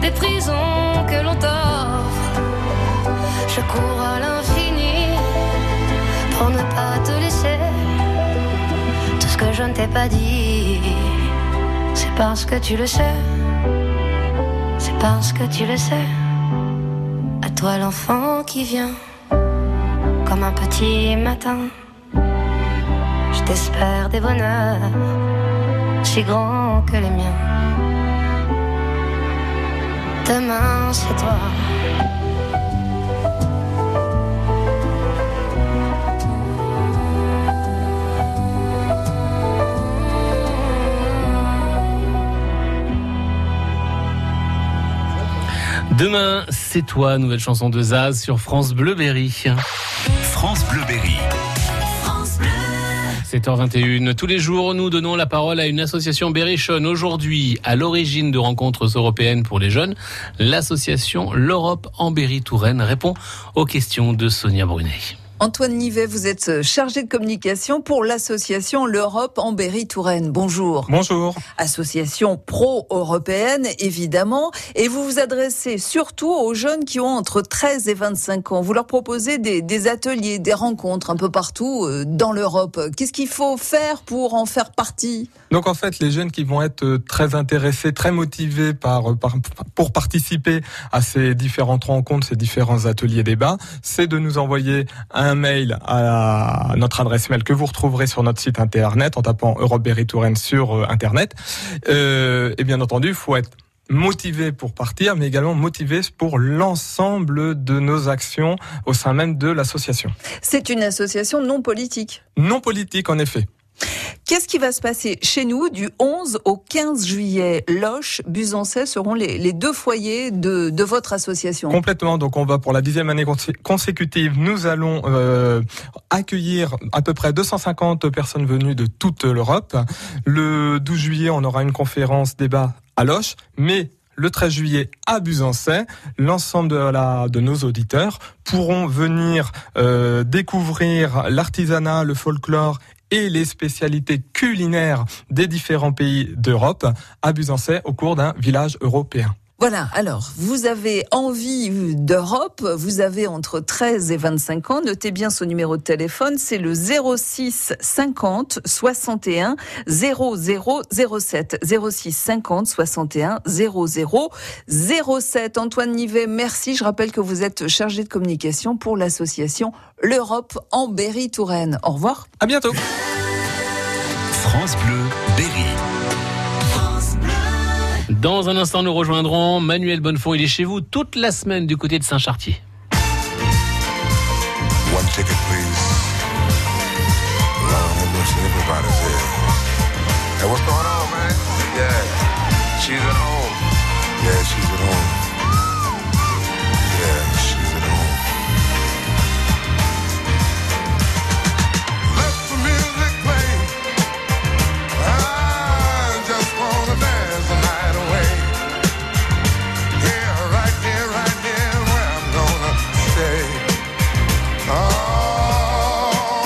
des prisons que l'on t'offre. Je cours à l'infini pour ne pas te laisser. Tout ce que je ne t'ai pas dit, c'est parce que tu le sais. C'est parce que tu le sais. À toi l'enfant qui vient comme un petit matin. Je t'espère des bonheurs si grands que les miens. Demain, c'est toi. Demain, c'est toi, nouvelle chanson de Zaz sur France Bleu Berry. France Bleu Berry. 7h21. Tous les jours, nous donnons la parole à une association berrichonne. Aujourd'hui, à l'origine de rencontres européennes pour les jeunes, l'association L'Europe en Berry-Touraine répond aux questions de Sonia Brunet. Antoine Nivet, vous êtes chargé de communication pour l'association L'Europe en Berry-Touraine. Bonjour. Bonjour. Association pro-européenne, évidemment. Et vous vous adressez surtout aux jeunes qui ont entre 13 et 25 ans. Vous leur proposez des, des ateliers, des rencontres un peu partout euh, dans l'Europe. Qu'est-ce qu'il faut faire pour en faire partie? Donc en fait, les jeunes qui vont être euh, très intéressés, très motivés par, par pour participer à ces différentes rencontres, ces différents ateliers débats, c'est de nous envoyer un mail à notre adresse mail que vous retrouverez sur notre site internet en tapant Europe Berry Touraine sur euh, internet. Euh, et bien entendu, il faut être motivé pour partir, mais également motivé pour l'ensemble de nos actions au sein même de l'association. C'est une association non politique. Non politique, en effet. Qu'est-ce qui va se passer chez nous du 11 au 15 juillet? Loche, Busancais seront les, deux foyers de, votre association. Complètement. Donc on va pour la dixième année consécutive, nous allons euh, accueillir à peu près 250 personnes venues de toute l'Europe. Le 12 juillet, on aura une conférence débat à Loche, mais le 13 juillet à Busancais, l'ensemble de nos auditeurs pourront venir euh, découvrir l'artisanat, le folklore et les spécialités culinaires des différents pays d'Europe à Busancais au cours d'un village européen. Voilà, alors, vous avez envie d'Europe, vous avez entre 13 et 25 ans, notez bien ce numéro de téléphone, c'est le 06 50 61 0007. 06 50 61 00 07. Antoine Nivet, merci. Je rappelle que vous êtes chargé de communication pour l'association L'Europe en Berry-Touraine. Au revoir. À bientôt. France Bleu, Berry. Dans un instant, nous rejoindrons Manuel Bonnefond. Il est chez vous toute la semaine du côté de Saint-Chartier.